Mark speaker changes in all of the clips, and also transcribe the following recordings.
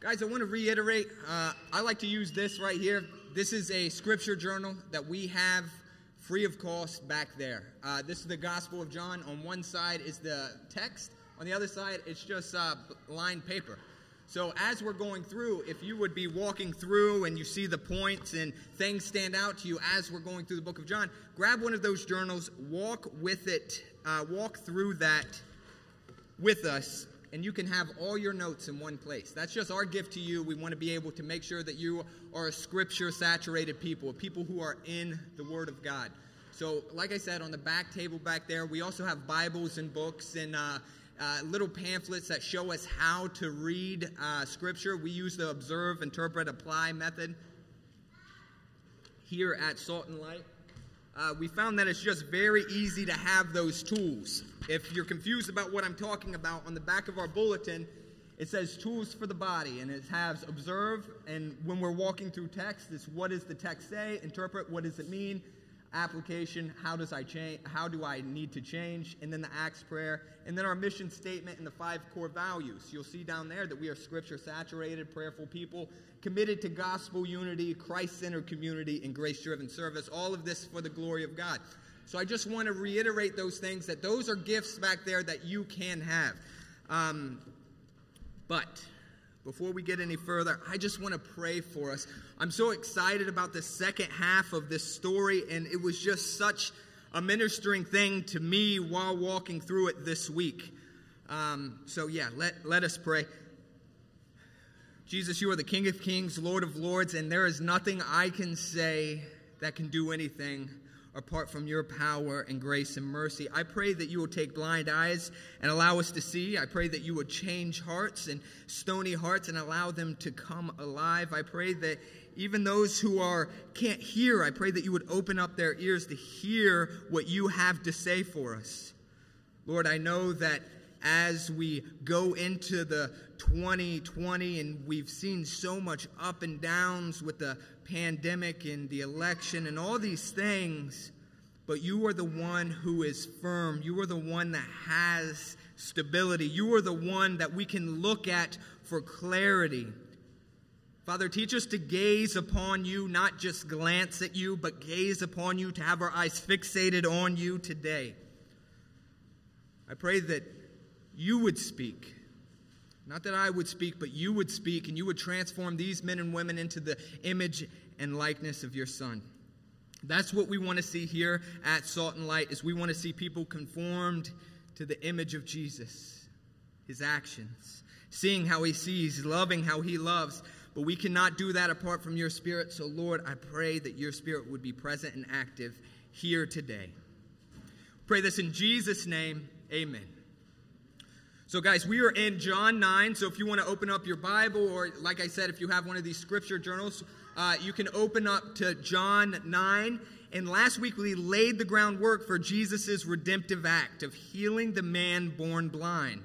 Speaker 1: Guys, I want to reiterate. Uh, I like to use this right here. This is a scripture journal that we have free of cost back there. Uh, this is the Gospel of John. On one side is the text, on the other side, it's just uh, lined paper. So, as we're going through, if you would be walking through and you see the points and things stand out to you as we're going through the book of John, grab one of those journals, walk with it, uh, walk through that with us, and you can have all your notes in one place. That's just our gift to you. We want to be able to make sure that you are a scripture saturated people, people who are in the Word of God. So, like I said, on the back table back there, we also have Bibles and books and uh, uh, little pamphlets that show us how to read uh, Scripture. We use the observe, interpret, apply method here at Salt and Light. Uh, we found that it's just very easy to have those tools. If you're confused about what I'm talking about, on the back of our bulletin, it says tools for the body, and it has observe, and when we're walking through text, it's what does the text say, interpret, what does it mean, application how does i change how do i need to change? And then the acts prayer and then our mission statement and the five core values. You'll see down there that we are scripture saturated prayerful people committed to gospel unity christ-centered community and grace-driven service. All of this for the glory of god. So i just want to reiterate those things that those are gifts back there that you can have. Um, but before we get any further, I just want to pray for us. I'm so excited about the second half of this story, and it was just such a ministering thing to me while walking through it this week. Um, so, yeah, let, let us pray. Jesus, you are the King of Kings, Lord of Lords, and there is nothing I can say that can do anything apart from your power and grace and mercy. I pray that you will take blind eyes and allow us to see. I pray that you would change hearts and stony hearts and allow them to come alive. I pray that even those who are can't hear, I pray that you would open up their ears to hear what you have to say for us. Lord, I know that as we go into the 2020 and we've seen so much up and downs with the pandemic and the election and all these things, but you are the one who is firm. You are the one that has stability. You are the one that we can look at for clarity. Father, teach us to gaze upon you, not just glance at you, but gaze upon you, to have our eyes fixated on you today. I pray that you would speak. Not that I would speak, but you would speak, and you would transform these men and women into the image and likeness of your Son. That's what we want to see here at Salt and Light is we want to see people conformed to the image of Jesus, his actions, seeing how he sees, loving how he loves. But we cannot do that apart from your spirit. So Lord, I pray that your spirit would be present and active here today. Pray this in Jesus name. Amen. So, guys, we are in John 9. So, if you want to open up your Bible, or like I said, if you have one of these scripture journals, uh, you can open up to John 9. And last week, we laid the groundwork for Jesus' redemptive act of healing the man born blind.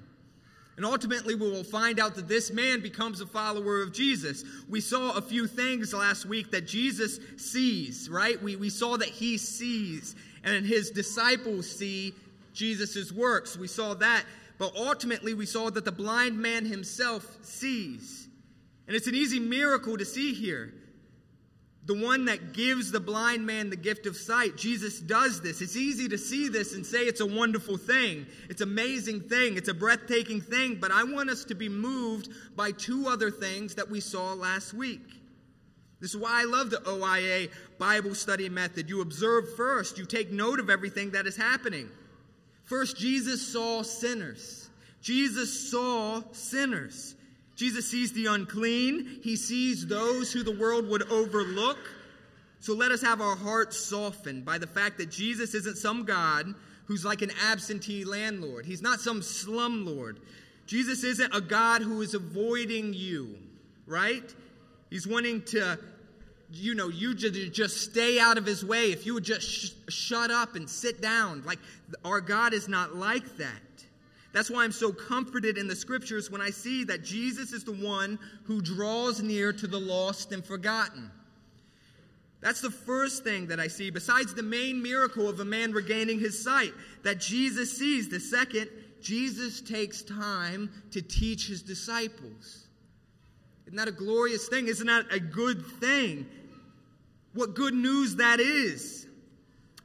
Speaker 1: And ultimately, we will find out that this man becomes a follower of Jesus. We saw a few things last week that Jesus sees, right? We, we saw that he sees, and his disciples see Jesus' works. We saw that. But ultimately, we saw that the blind man himself sees. And it's an easy miracle to see here. The one that gives the blind man the gift of sight, Jesus does this. It's easy to see this and say it's a wonderful thing. It's amazing thing. It's a breathtaking thing. But I want us to be moved by two other things that we saw last week. This is why I love the OIA Bible study method. You observe first, you take note of everything that is happening. First, Jesus saw sinners. Jesus saw sinners. Jesus sees the unclean, he sees those who the world would overlook. So let us have our hearts softened by the fact that Jesus isn't some God who's like an absentee landlord. He's not some slumlord. Jesus isn't a God who is avoiding you, right? He's wanting to, you know, you to just stay out of his way. If you would just sh- shut up and sit down. Like, our God is not like that. That's why I'm so comforted in the scriptures when I see that Jesus is the one who draws near to the lost and forgotten. That's the first thing that I see, besides the main miracle of a man regaining his sight, that Jesus sees. The second, Jesus takes time to teach his disciples. Isn't that a glorious thing? Isn't that a good thing? What good news that is.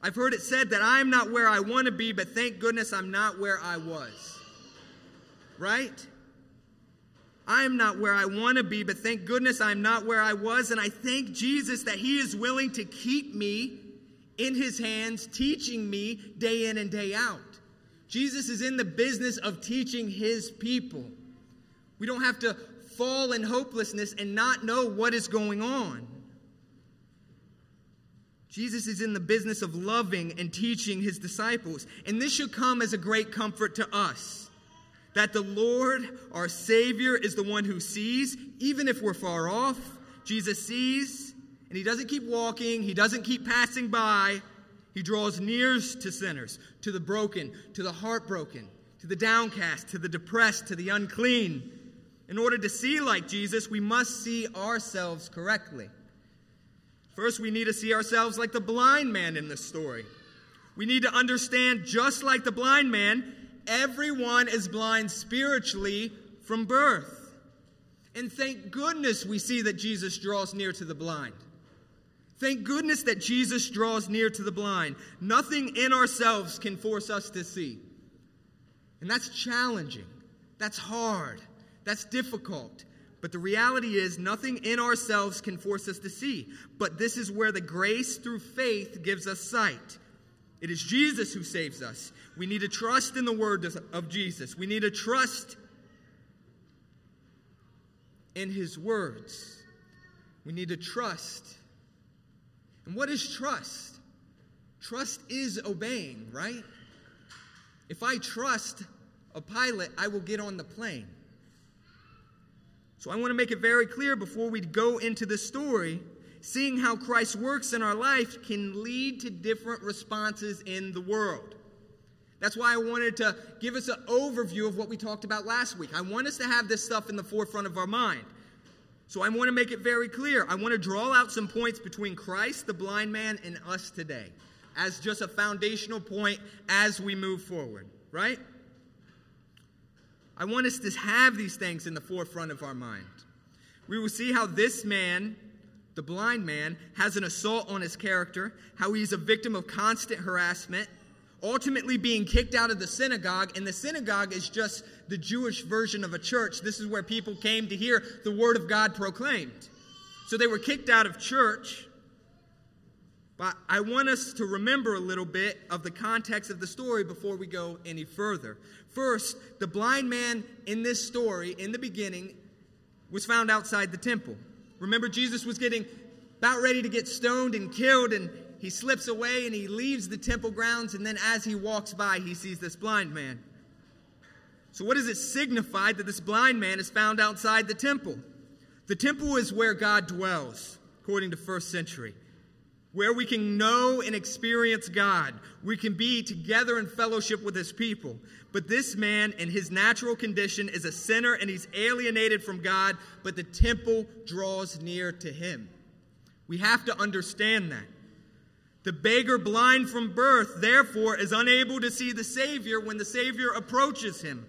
Speaker 1: I've heard it said that I'm not where I want to be, but thank goodness I'm not where I was. Right? I'm not where I want to be, but thank goodness I'm not where I was. And I thank Jesus that He is willing to keep me in His hands, teaching me day in and day out. Jesus is in the business of teaching His people. We don't have to fall in hopelessness and not know what is going on. Jesus is in the business of loving and teaching his disciples. And this should come as a great comfort to us that the Lord, our Savior, is the one who sees, even if we're far off. Jesus sees, and he doesn't keep walking, he doesn't keep passing by. He draws near to sinners, to the broken, to the heartbroken, to the downcast, to the depressed, to the unclean. In order to see like Jesus, we must see ourselves correctly. First, we need to see ourselves like the blind man in this story. We need to understand, just like the blind man, everyone is blind spiritually from birth. And thank goodness we see that Jesus draws near to the blind. Thank goodness that Jesus draws near to the blind. Nothing in ourselves can force us to see. And that's challenging. That's hard. That's difficult. But the reality is, nothing in ourselves can force us to see. But this is where the grace through faith gives us sight. It is Jesus who saves us. We need to trust in the word of Jesus. We need to trust in his words. We need to trust and what is trust? Trust is obeying, right? If I trust a pilot, I will get on the plane. So I want to make it very clear before we go into the story seeing how Christ works in our life can lead to different responses in the world. That's why I wanted to give us an overview of what we talked about last week. I want us to have this stuff in the forefront of our mind. So I want to make it very clear. I want to draw out some points between Christ, the blind man, and us today as just a foundational point as we move forward, right? I want us to have these things in the forefront of our mind. We will see how this man, the blind man, has an assault on his character, how he's a victim of constant harassment, ultimately being kicked out of the synagogue. And the synagogue is just the Jewish version of a church. This is where people came to hear the word of God proclaimed. So they were kicked out of church. But I want us to remember a little bit of the context of the story before we go any further. First, the blind man in this story, in the beginning, was found outside the temple. Remember, Jesus was getting about ready to get stoned and killed, and he slips away and he leaves the temple grounds, and then as he walks by, he sees this blind man. So, what does it signify that this blind man is found outside the temple? The temple is where God dwells, according to first century, where we can know and experience God. We can be together in fellowship with his people. But this man, in his natural condition, is a sinner and he's alienated from God, but the temple draws near to him. We have to understand that. The beggar, blind from birth, therefore, is unable to see the Savior when the Savior approaches him.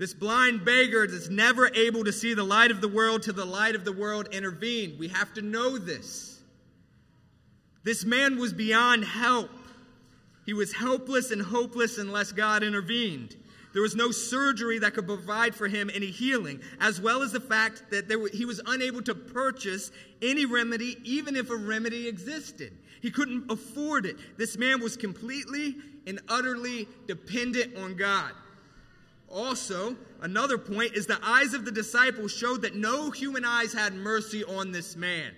Speaker 1: This blind beggar is never able to see the light of the world till the light of the world intervened. We have to know this. This man was beyond help. He was helpless and hopeless unless God intervened. There was no surgery that could provide for him any healing, as well as the fact that there, he was unable to purchase any remedy, even if a remedy existed. He couldn't afford it. This man was completely and utterly dependent on God. Also, another point is the eyes of the disciples showed that no human eyes had mercy on this man.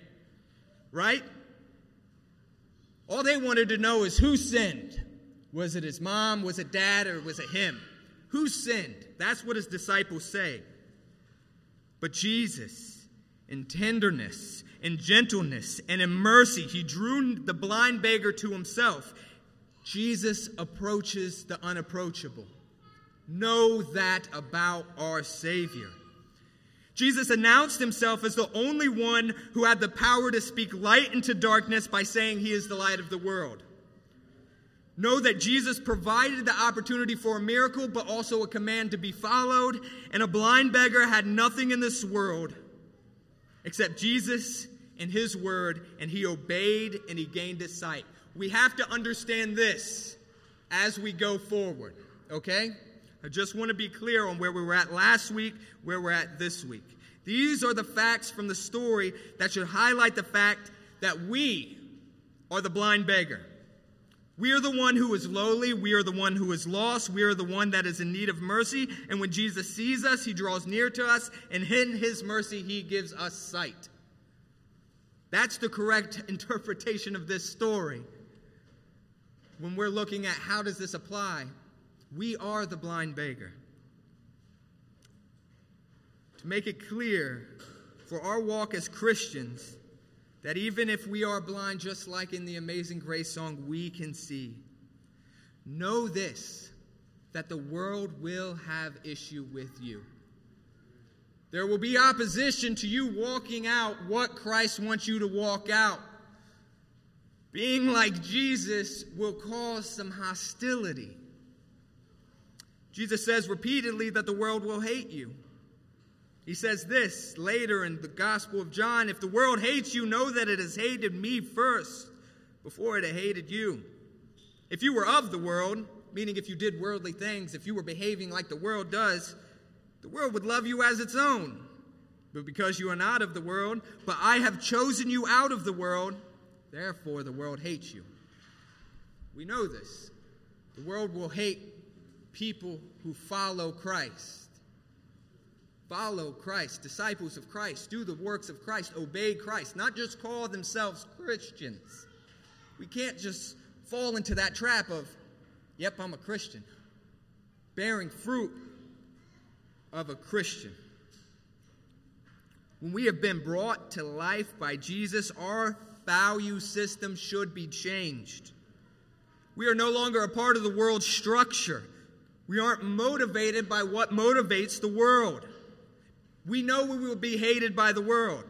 Speaker 1: Right? All they wanted to know is who sinned. Was it his mom? Was it dad? Or was it him? Who sinned? That's what his disciples say. But Jesus, in tenderness, in gentleness, and in mercy, he drew the blind beggar to himself. Jesus approaches the unapproachable. Know that about our Savior. Jesus announced himself as the only one who had the power to speak light into darkness by saying he is the light of the world. Know that Jesus provided the opportunity for a miracle, but also a command to be followed. And a blind beggar had nothing in this world except Jesus and his word, and he obeyed and he gained his sight. We have to understand this as we go forward, okay? I just want to be clear on where we were at last week, where we're at this week. These are the facts from the story that should highlight the fact that we are the blind beggar. We are the one who is lowly. We are the one who is lost. We are the one that is in need of mercy. And when Jesus sees us, he draws near to us, and in his mercy, he gives us sight. That's the correct interpretation of this story. When we're looking at how does this apply, we are the blind beggar. To make it clear for our walk as Christians, that even if we are blind, just like in the Amazing Grace song, we can see. Know this that the world will have issue with you. There will be opposition to you walking out what Christ wants you to walk out. Being like Jesus will cause some hostility. Jesus says repeatedly that the world will hate you. He says this later in the Gospel of John If the world hates you, know that it has hated me first before it hated you. If you were of the world, meaning if you did worldly things, if you were behaving like the world does, the world would love you as its own. But because you are not of the world, but I have chosen you out of the world, therefore the world hates you. We know this. The world will hate people who follow Christ follow Christ, disciples of Christ, do the works of Christ, obey Christ, not just call themselves Christians. We can't just fall into that trap of, yep, I'm a Christian, bearing fruit of a Christian. When we have been brought to life by Jesus, our value system should be changed. We are no longer a part of the world's structure. We aren't motivated by what motivates the world. We know we will be hated by the world.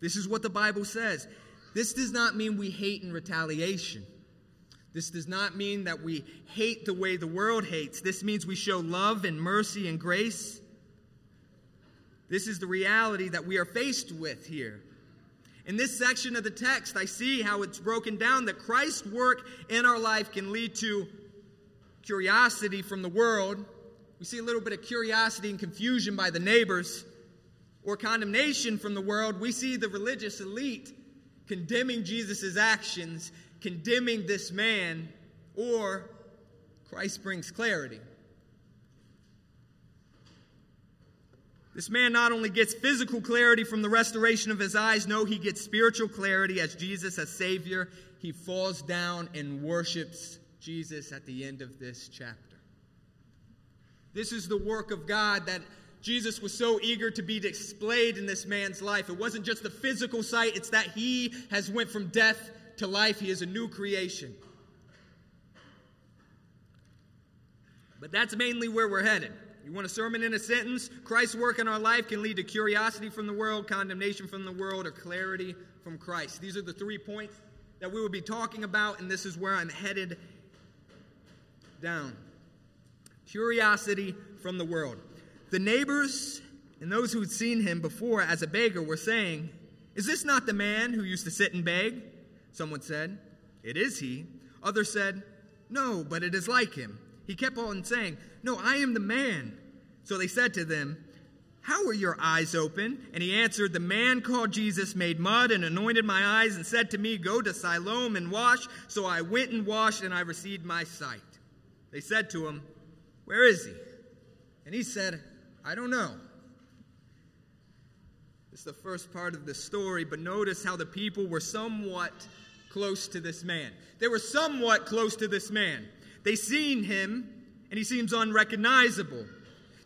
Speaker 1: This is what the Bible says. This does not mean we hate in retaliation. This does not mean that we hate the way the world hates. This means we show love and mercy and grace. This is the reality that we are faced with here. In this section of the text, I see how it's broken down that Christ's work in our life can lead to curiosity from the world. We see a little bit of curiosity and confusion by the neighbors or condemnation from the world, we see the religious elite condemning Jesus' actions, condemning this man, or Christ brings clarity. This man not only gets physical clarity from the restoration of his eyes, no, he gets spiritual clarity as Jesus as Savior. He falls down and worships Jesus at the end of this chapter. This is the work of God that Jesus was so eager to be displayed in this man's life. It wasn't just the physical sight, it's that he has went from death to life. He is a new creation. But that's mainly where we're headed. You want a sermon in a sentence? Christ's work in our life can lead to curiosity from the world, condemnation from the world, or clarity from Christ. These are the three points that we will be talking about, and this is where I'm headed down. Curiosity from the world. The neighbors and those who had seen him before as a beggar were saying, Is this not the man who used to sit and beg? Someone said, It is he. Others said, No, but it is like him. He kept on saying, No, I am the man. So they said to them, How were your eyes open? And he answered, The man called Jesus made mud and anointed my eyes and said to me, Go to Siloam and wash. So I went and washed and I received my sight. They said to him, Where is he? And he said, I don't know. It's the first part of the story, but notice how the people were somewhat close to this man. They were somewhat close to this man. They seen him, and he seems unrecognizable.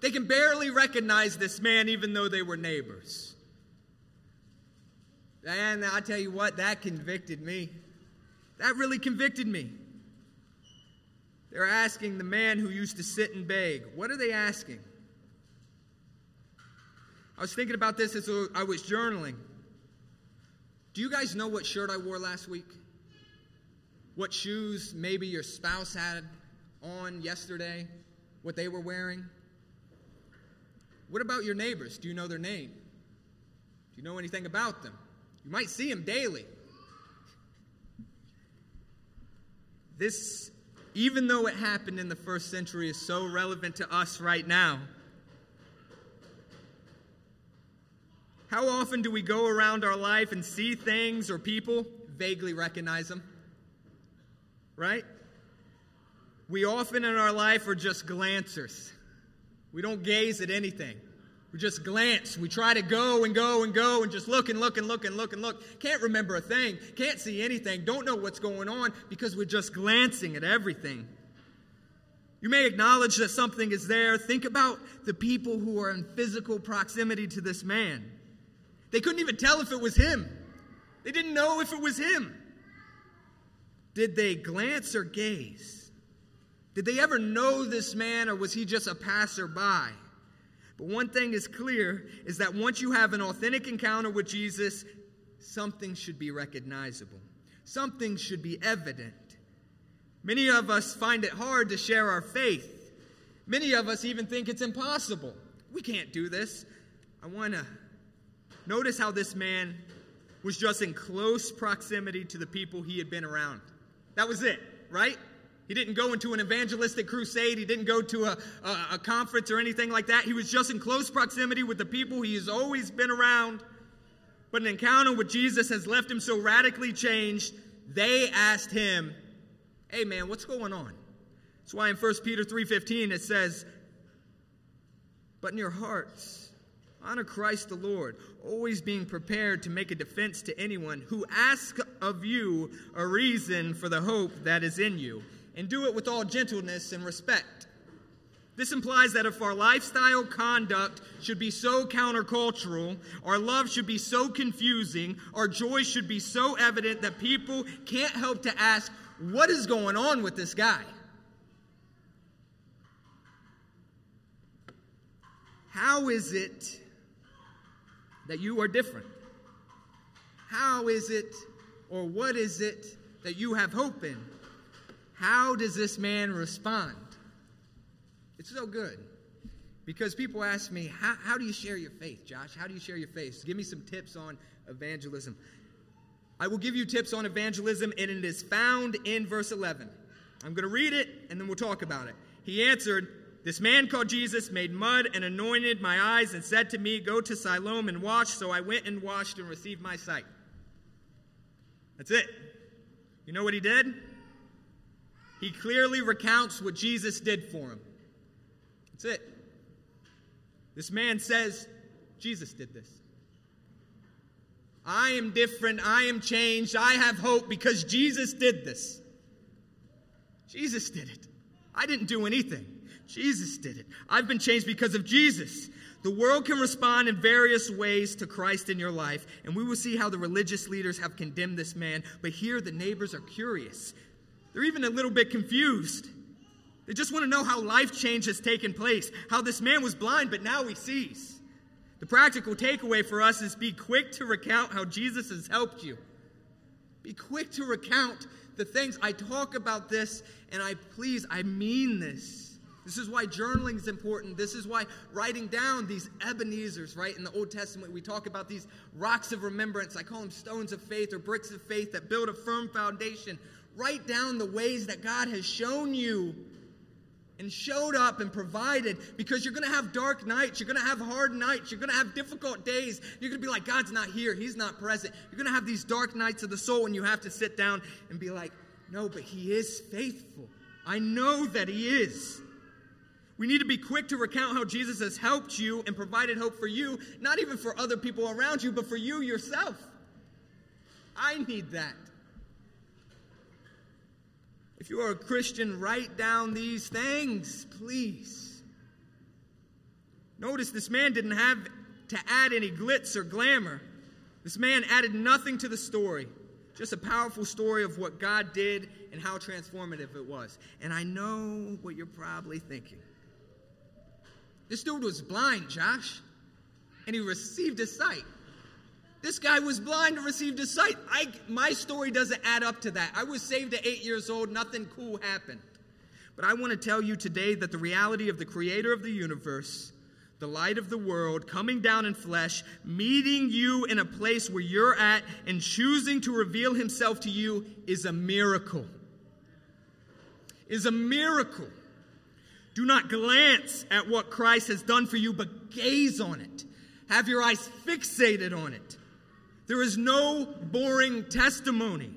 Speaker 1: They can barely recognize this man, even though they were neighbors. And I tell you what, that convicted me. That really convicted me. They're asking the man who used to sit and beg. What are they asking? I was thinking about this as I was journaling. Do you guys know what shirt I wore last week? what shoes maybe your spouse had on yesterday, what they were wearing? What about your neighbors? Do you know their name? Do you know anything about them? You might see them daily. This, even though it happened in the first century, is so relevant to us right now. How often do we go around our life and see things or people, vaguely recognize them? Right? We often in our life are just glancers. We don't gaze at anything. We just glance. We try to go and go and go and just look and look and look and look and look. Can't remember a thing. Can't see anything. Don't know what's going on because we're just glancing at everything. You may acknowledge that something is there. Think about the people who are in physical proximity to this man. They couldn't even tell if it was him, they didn't know if it was him. Did they glance or gaze? Did they ever know this man or was he just a passerby? But one thing is clear is that once you have an authentic encounter with Jesus, something should be recognizable. Something should be evident. Many of us find it hard to share our faith. Many of us even think it's impossible. We can't do this. I want to notice how this man was just in close proximity to the people he had been around. That was it, right? He didn't go into an evangelistic crusade. He didn't go to a, a, a, conference or anything like that. He was just in close proximity with the people he has always been around. But an encounter with Jesus has left him so radically changed, they asked him, Hey man, what's going on? That's why in 1 Peter 3:15 it says, But in your hearts, honor Christ the Lord, always being prepared to make a defense to anyone who asks of you a reason for the hope that is in you and do it with all gentleness and respect. This implies that if our lifestyle conduct should be so countercultural, our love should be so confusing, our joy should be so evident that people can't help to ask, What is going on with this guy? How is it that you are different? How is it, or what is it, that you have hope in? How does this man respond? It's so good because people ask me, how, how do you share your faith, Josh? How do you share your faith? Give me some tips on evangelism. I will give you tips on evangelism, and it is found in verse 11. I'm going to read it, and then we'll talk about it. He answered, This man called Jesus made mud and anointed my eyes and said to me, Go to Siloam and wash. So I went and washed and received my sight. That's it. You know what he did? He clearly recounts what Jesus did for him. That's it. This man says, Jesus did this. I am different. I am changed. I have hope because Jesus did this. Jesus did it. I didn't do anything. Jesus did it. I've been changed because of Jesus. The world can respond in various ways to Christ in your life, and we will see how the religious leaders have condemned this man. But here, the neighbors are curious. They're even a little bit confused. They just want to know how life change has taken place, how this man was blind, but now he sees. The practical takeaway for us is be quick to recount how Jesus has helped you. Be quick to recount the things. I talk about this, and I please, I mean this. This is why journaling is important. This is why writing down these Ebenezer's, right? In the Old Testament, we talk about these rocks of remembrance. I call them stones of faith or bricks of faith that build a firm foundation Write down the ways that God has shown you and showed up and provided because you're going to have dark nights. You're going to have hard nights. You're going to have difficult days. You're going to be like, God's not here. He's not present. You're going to have these dark nights of the soul and you have to sit down and be like, no, but He is faithful. I know that He is. We need to be quick to recount how Jesus has helped you and provided hope for you, not even for other people around you, but for you yourself. I need that. If you are a Christian, write down these things, please. Notice this man didn't have to add any glitz or glamour. This man added nothing to the story, just a powerful story of what God did and how transformative it was. And I know what you're probably thinking. This dude was blind, Josh, and he received his sight. This guy was blind and received his sight. I, my story doesn't add up to that. I was saved at eight years old, nothing cool happened. But I want to tell you today that the reality of the creator of the universe, the light of the world, coming down in flesh, meeting you in a place where you're at, and choosing to reveal himself to you is a miracle. Is a miracle. Do not glance at what Christ has done for you, but gaze on it. Have your eyes fixated on it. There is no boring testimony.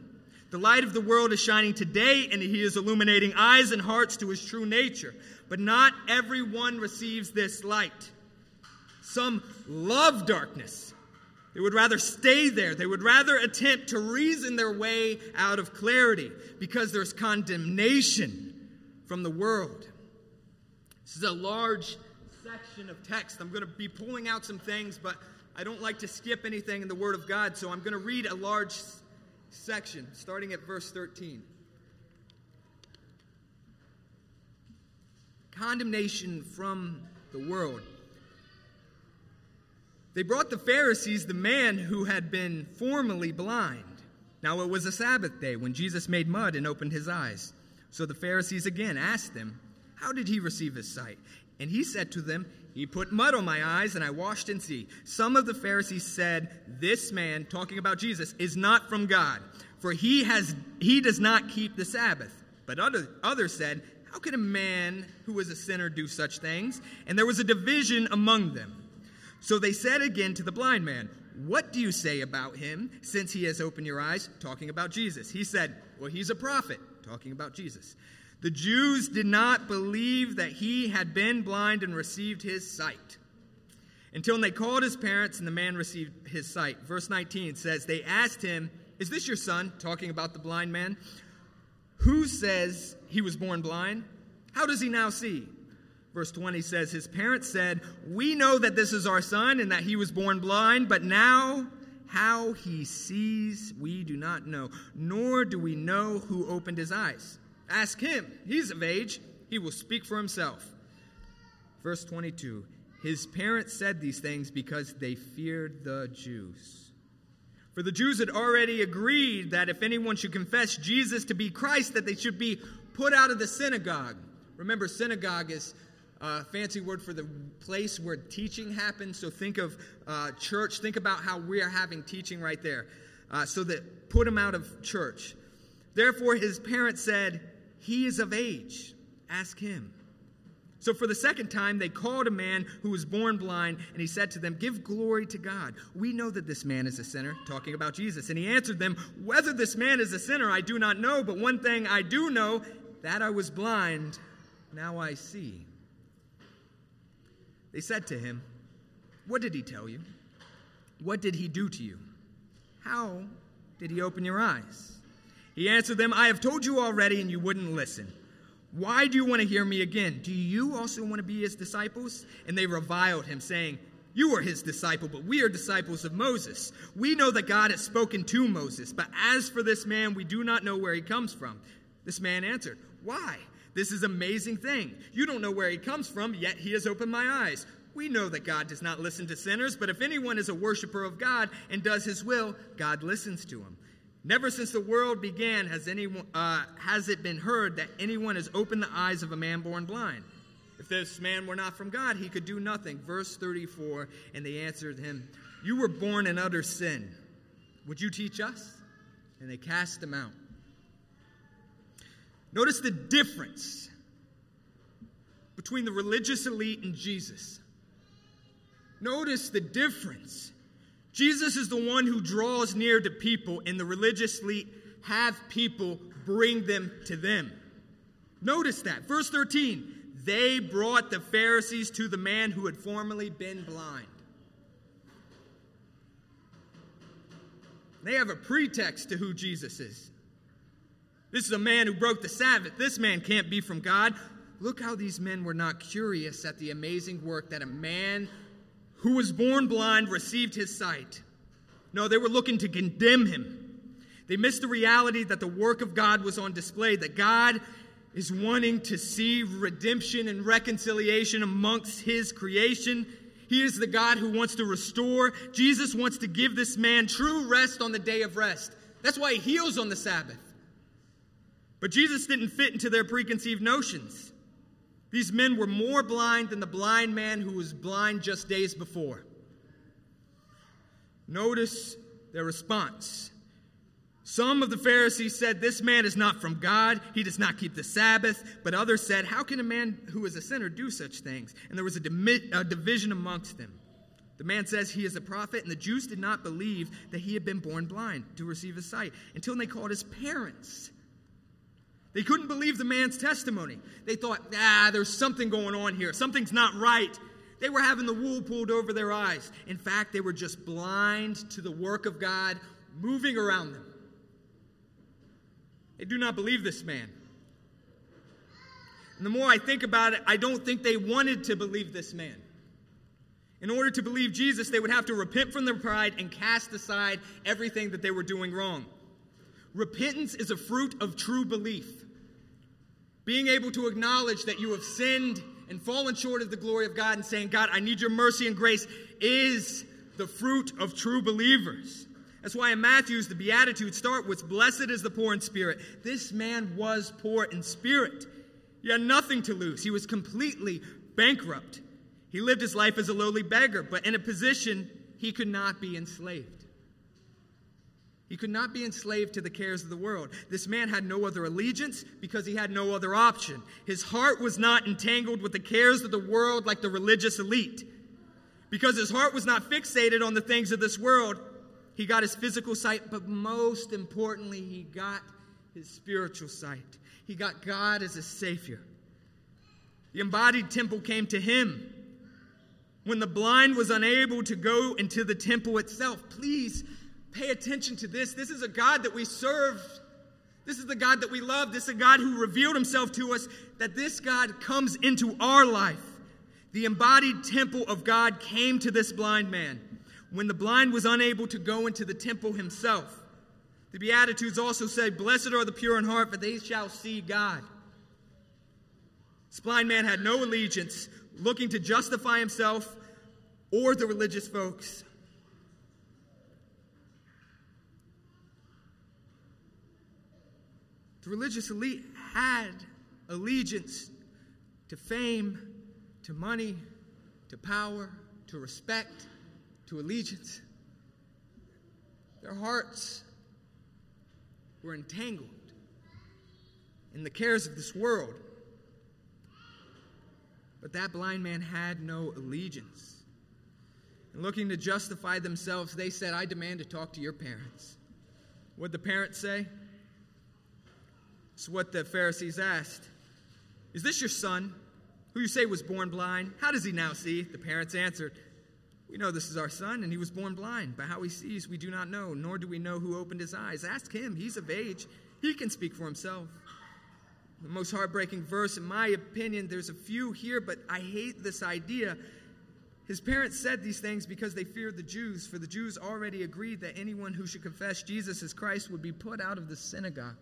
Speaker 1: The light of the world is shining today, and he is illuminating eyes and hearts to his true nature. But not everyone receives this light. Some love darkness. They would rather stay there. They would rather attempt to reason their way out of clarity because there's condemnation from the world. This is a large section of text. I'm going to be pulling out some things, but I don't like to skip anything in the Word of God, so I'm going to read a large section, starting at verse 13. Condemnation from the world. They brought the Pharisees the man who had been formerly blind. Now it was a Sabbath day when Jesus made mud and opened his eyes. So the Pharisees again asked him, How did he receive his sight? And he said to them, He put mud on my eyes, and I washed and see. Some of the Pharisees said, This man, talking about Jesus, is not from God, for he, has, he does not keep the Sabbath. But other, others said, How can a man who is a sinner do such things? And there was a division among them. So they said again to the blind man, What do you say about him, since he has opened your eyes? Talking about Jesus. He said, Well, he's a prophet, talking about Jesus. The Jews did not believe that he had been blind and received his sight until they called his parents and the man received his sight. Verse 19 says, They asked him, Is this your son? Talking about the blind man. Who says he was born blind? How does he now see? Verse 20 says, His parents said, We know that this is our son and that he was born blind, but now how he sees we do not know, nor do we know who opened his eyes. Ask him. He's of age. He will speak for himself. Verse 22 His parents said these things because they feared the Jews. For the Jews had already agreed that if anyone should confess Jesus to be Christ, that they should be put out of the synagogue. Remember, synagogue is a fancy word for the place where teaching happens. So think of uh, church. Think about how we are having teaching right there. Uh, so that put him out of church. Therefore, his parents said, he is of age. Ask him. So, for the second time, they called a man who was born blind, and he said to them, Give glory to God. We know that this man is a sinner, talking about Jesus. And he answered them, Whether this man is a sinner, I do not know, but one thing I do know, that I was blind, now I see. They said to him, What did he tell you? What did he do to you? How did he open your eyes? He answered them, I have told you already, and you wouldn't listen. Why do you want to hear me again? Do you also want to be his disciples? And they reviled him, saying, You are his disciple, but we are disciples of Moses. We know that God has spoken to Moses, but as for this man, we do not know where he comes from. This man answered, Why? This is amazing thing. You don't know where he comes from, yet he has opened my eyes. We know that God does not listen to sinners, but if anyone is a worshiper of God and does his will, God listens to him. Never since the world began has, anyone, uh, has it been heard that anyone has opened the eyes of a man born blind. If this man were not from God, he could do nothing. Verse 34 And they answered him, You were born in utter sin. Would you teach us? And they cast him out. Notice the difference between the religious elite and Jesus. Notice the difference. Jesus is the one who draws near to people, and the religious elite have people bring them to them. Notice that. Verse 13 they brought the Pharisees to the man who had formerly been blind. They have a pretext to who Jesus is. This is a man who broke the Sabbath. This man can't be from God. Look how these men were not curious at the amazing work that a man who was born blind received his sight. No, they were looking to condemn him. They missed the reality that the work of God was on display, that God is wanting to see redemption and reconciliation amongst his creation. He is the God who wants to restore. Jesus wants to give this man true rest on the day of rest. That's why he heals on the Sabbath. But Jesus didn't fit into their preconceived notions. These men were more blind than the blind man who was blind just days before. Notice their response. Some of the Pharisees said, This man is not from God. He does not keep the Sabbath. But others said, How can a man who is a sinner do such things? And there was a, a, division amongst them. The man says he is a prophet, and the Jews did not believe that he had been born blind to receive his sight until they called his parents. They couldn't believe the man's testimony. They thought, ah, there's something going on here. Something's not right. They were having the wool pulled over their eyes. In fact, they were just blind to the work of God moving around them. They do not believe this man. And the more I think about it, I don't think they wanted to believe this man. In order to believe Jesus, they would have to repent from their pride and cast aside everything that they were doing wrong. Repentance is a fruit of true belief. Being able to acknowledge that you have sinned and fallen short of the glory of God and saying, God, I need your mercy and grace, is the fruit of true believers. That's why in Matthew's, the Beatitudes start with, Blessed is the poor in spirit. This man was poor in spirit. He had nothing to lose, he was completely bankrupt. He lived his life as a lowly beggar, but in a position he could not be enslaved. He could not be enslaved to the cares of the world. This man had no other allegiance because he had no other option. His heart was not entangled with the cares of the world like the religious elite. Because his heart was not fixated on the things of this world, he got his physical sight, but most importantly, he got his spiritual sight. He got God as a Savior. The embodied temple came to him. When the blind was unable to go into the temple itself, please pay attention to this. This is a God that we serve. This is the God that we love. This is a God who revealed himself to us, that this God comes into our life. The embodied temple of God came to this blind man when the blind was unable to go into the temple himself. The Beatitudes also say, Blessed are the pure in heart, for they shall see God. This blind man had no allegiance, looking to justify himself or the religious folks. The religious elite had allegiance to fame, to money, to power, to respect to allegiance. Their hearts were entangled in the cares of this world. But that blind man had no allegiance. And looking to justify themselves, they said, I demand to talk to your parents. What the parents say? It's what the Pharisees asked. Is this your son, who you say was born blind? How does he now see? The parents answered, we know this is our son, and he was born blind. But how he sees, we do not know, nor do we know who opened his eyes. Ask him, he's of age. He can speak for himself. The most heartbreaking verse, in my opinion, there's a few here, but I hate this idea. His parents said these things because they feared the Jews, for the Jews already agreed that anyone who should confess Jesus as Christ would be put out of the synagogue.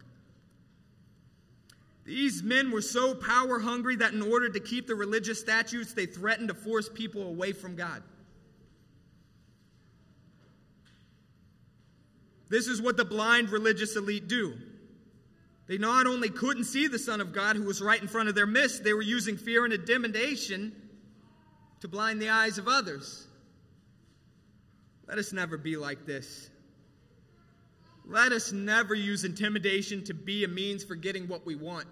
Speaker 1: These men were so power hungry that in order to keep the religious statutes, they threatened to force people away from God. This is what the blind religious elite do. They not only couldn't see the Son of God who was right in front of their midst, they were using fear and intimidation to blind the eyes of others. Let us never be like this. Let us never use intimidation to be a means for getting what we want,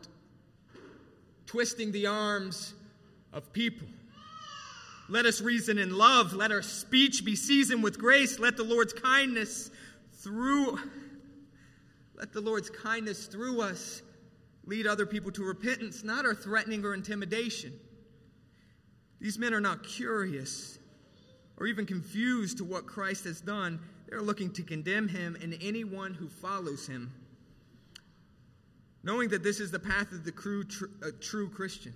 Speaker 1: twisting the arms of people. Let us reason in love. Let our speech be seasoned with grace. Let the Lord's kindness through, let the Lord's kindness through us lead other people to repentance, not our threatening or intimidation. These men are not curious or even confused to what Christ has done. They're looking to condemn him and anyone who follows him, knowing that this is the path of the true, true Christian.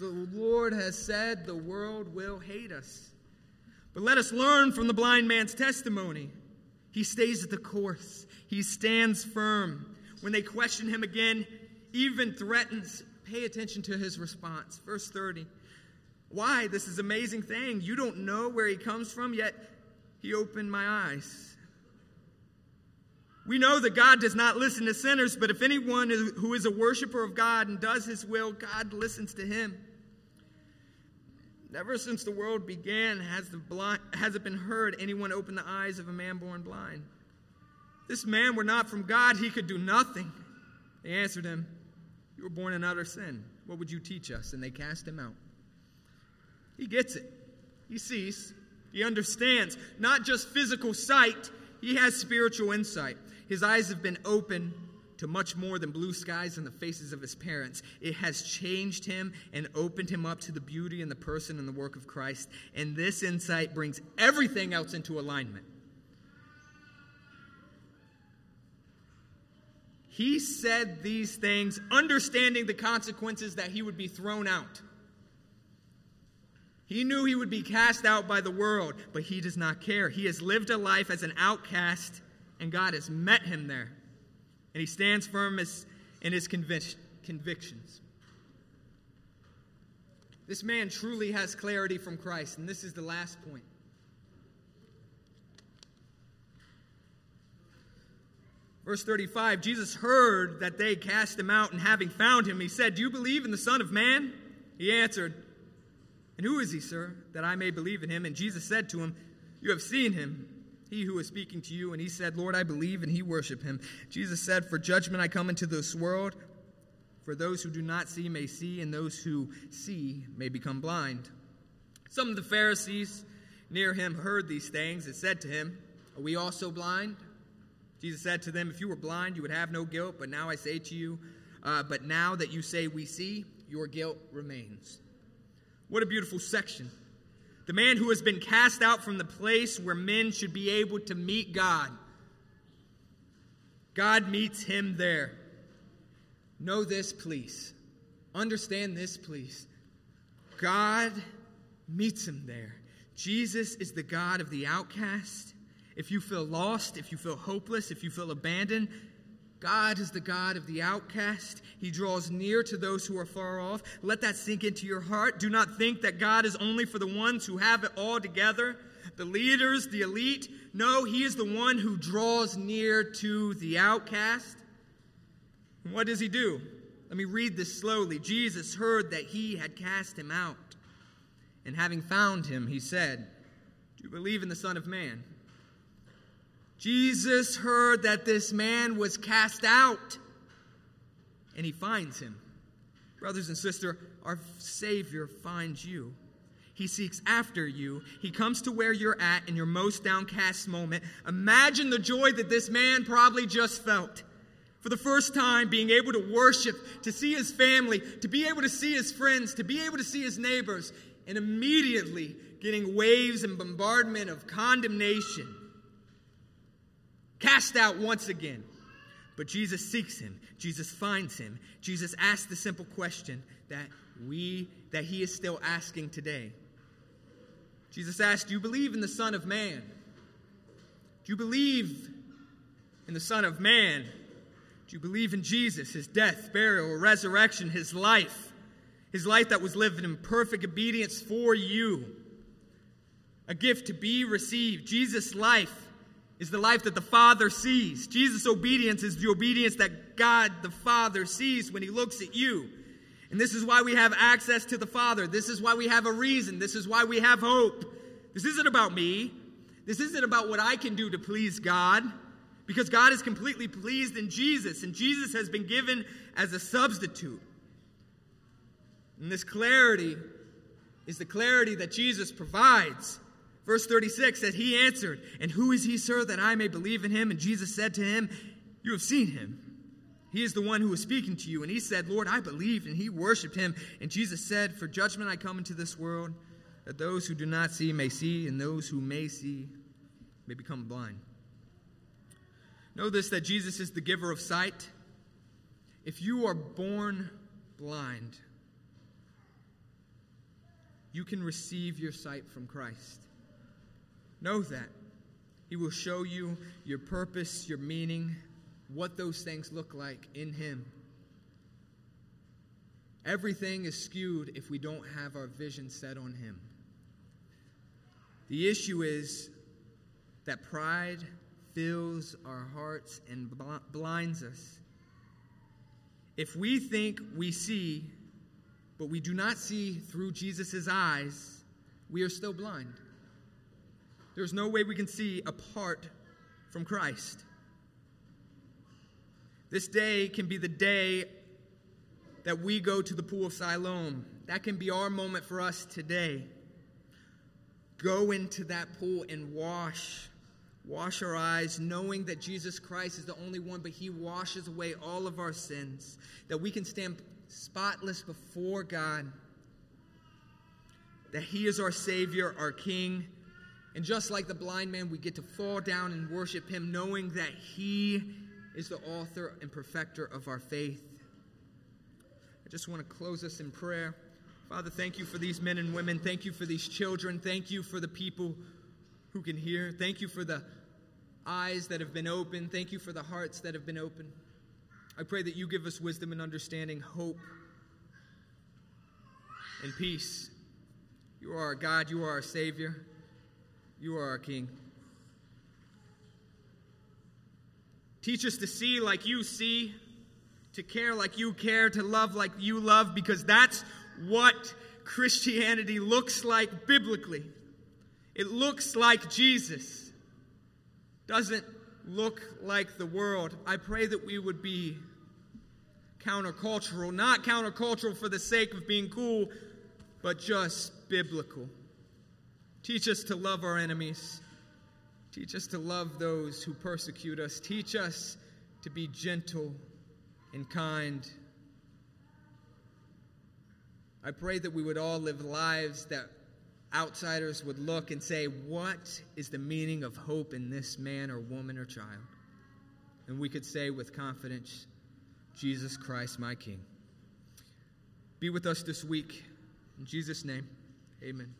Speaker 1: The Lord has said the world will hate us. But let us learn from the blind man's testimony. He stays at the course, he stands firm. When they question him again, even threatens, pay attention to his response. Verse 30 Why? This is amazing thing. You don't know where he comes from, yet he opened my eyes. We know that God does not listen to sinners, but if anyone who is a worshiper of God and does his will, God listens to him. Never since the world began has, the blind, has it been heard anyone open the eyes of a man born blind. This man were not from God, he could do nothing. They answered him, You were born in utter sin. What would you teach us? And they cast him out. He gets it. He sees. He understands. Not just physical sight, he has spiritual insight. His eyes have been open to much more than blue skies and the faces of his parents. It has changed him and opened him up to the beauty and the person and the work of Christ. And this insight brings everything else into alignment. He said these things, understanding the consequences that he would be thrown out. He knew he would be cast out by the world, but he does not care. He has lived a life as an outcast, and God has met him there. And he stands firm in his convictions. This man truly has clarity from Christ, and this is the last point. Verse 35 Jesus heard that they cast him out, and having found him, he said, Do you believe in the Son of Man? He answered, and who is he, sir, that I may believe in him? And Jesus said to him, You have seen him, he who is speaking to you. And he said, Lord, I believe, and he worshiped him. Jesus said, For judgment I come into this world, for those who do not see may see, and those who see may become blind. Some of the Pharisees near him heard these things and said to him, Are we also blind? Jesus said to them, If you were blind, you would have no guilt, but now I say to you, uh, but now that you say we see, your guilt remains. What a beautiful section. The man who has been cast out from the place where men should be able to meet God. God meets him there. Know this, please. Understand this, please. God meets him there. Jesus is the God of the outcast. If you feel lost, if you feel hopeless, if you feel abandoned, God is the God of the outcast. He draws near to those who are far off. Let that sink into your heart. Do not think that God is only for the ones who have it all together, the leaders, the elite. No, He is the one who draws near to the outcast. And what does He do? Let me read this slowly. Jesus heard that He had cast him out. And having found him, He said, Do you believe in the Son of Man? Jesus heard that this man was cast out, and he finds him. Brothers and sisters, our Savior finds you. He seeks after you. He comes to where you're at in your most downcast moment. Imagine the joy that this man probably just felt. For the first time, being able to worship, to see his family, to be able to see his friends, to be able to see his neighbors, and immediately getting waves and bombardment of condemnation cast out once again. But Jesus seeks him. Jesus finds him. Jesus asks the simple question that we that he is still asking today. Jesus asked, "Do you believe in the Son of Man? Do you believe in the Son of Man? Do you believe in Jesus, his death, burial, resurrection, his life, his life that was lived in perfect obedience for you, a gift to be received, Jesus' life is the life that the Father sees. Jesus' obedience is the obedience that God the Father sees when He looks at you. And this is why we have access to the Father. This is why we have a reason. This is why we have hope. This isn't about me. This isn't about what I can do to please God. Because God is completely pleased in Jesus, and Jesus has been given as a substitute. And this clarity is the clarity that Jesus provides. Verse 36 says, He answered, And who is he, sir, that I may believe in him? And Jesus said to him, You have seen him. He is the one who is speaking to you. And he said, Lord, I believe. And he worshiped him. And Jesus said, For judgment I come into this world, that those who do not see may see, and those who may see may become blind. Know this that Jesus is the giver of sight. If you are born blind, you can receive your sight from Christ. Know that. He will show you your purpose, your meaning, what those things look like in Him. Everything is skewed if we don't have our vision set on Him. The issue is that pride fills our hearts and blinds us. If we think we see, but we do not see through Jesus' eyes, we are still blind. There's no way we can see apart from Christ. This day can be the day that we go to the pool of Siloam. That can be our moment for us today. Go into that pool and wash. Wash our eyes, knowing that Jesus Christ is the only one, but He washes away all of our sins, that we can stand spotless before God, that He is our Savior, our King. And just like the blind man, we get to fall down and worship Him, knowing that He is the author and perfecter of our faith. I just want to close us in prayer. Father, thank you for these men and women. Thank you for these children. Thank you for the people who can hear. Thank you for the eyes that have been opened. Thank you for the hearts that have been opened. I pray that you give us wisdom and understanding, hope, and peace. You are our God. You are our Savior. You are our King. Teach us to see like you see to care like you care, to love like you love, because that's what Christianity looks like biblically. It looks like Jesus, doesn't look like the world. I pray that we would be countercultural, not countercultural for the sake of being cool, but just biblical. Teach us to love our enemies. Teach us to love those who persecute us. Teach us to be gentle and kind. I pray that we would all live lives that outsiders would look and say, What is the meaning of hope in this man or woman or child? And we could say with confidence, Jesus Christ, my King. Be with us this week. In Jesus' name, amen.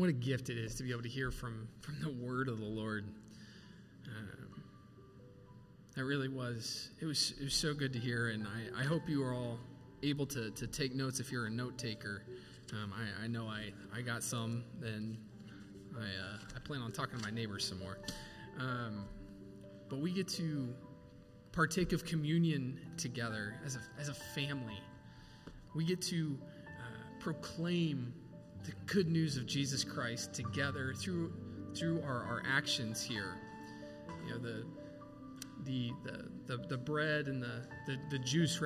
Speaker 2: What a gift it is to be able to hear from, from the word of the Lord. Um, that really was it was it was so good to hear, and I, I hope you are all able to, to take notes if you're a note taker. Um, I, I know I, I got some, and I, uh, I plan on talking to my neighbors some more. Um, but we get to partake of communion together as a, as a family. We get to uh, proclaim the good news of Jesus Christ together through through our, our actions here. You know, the the the the, bread and the, the, the juice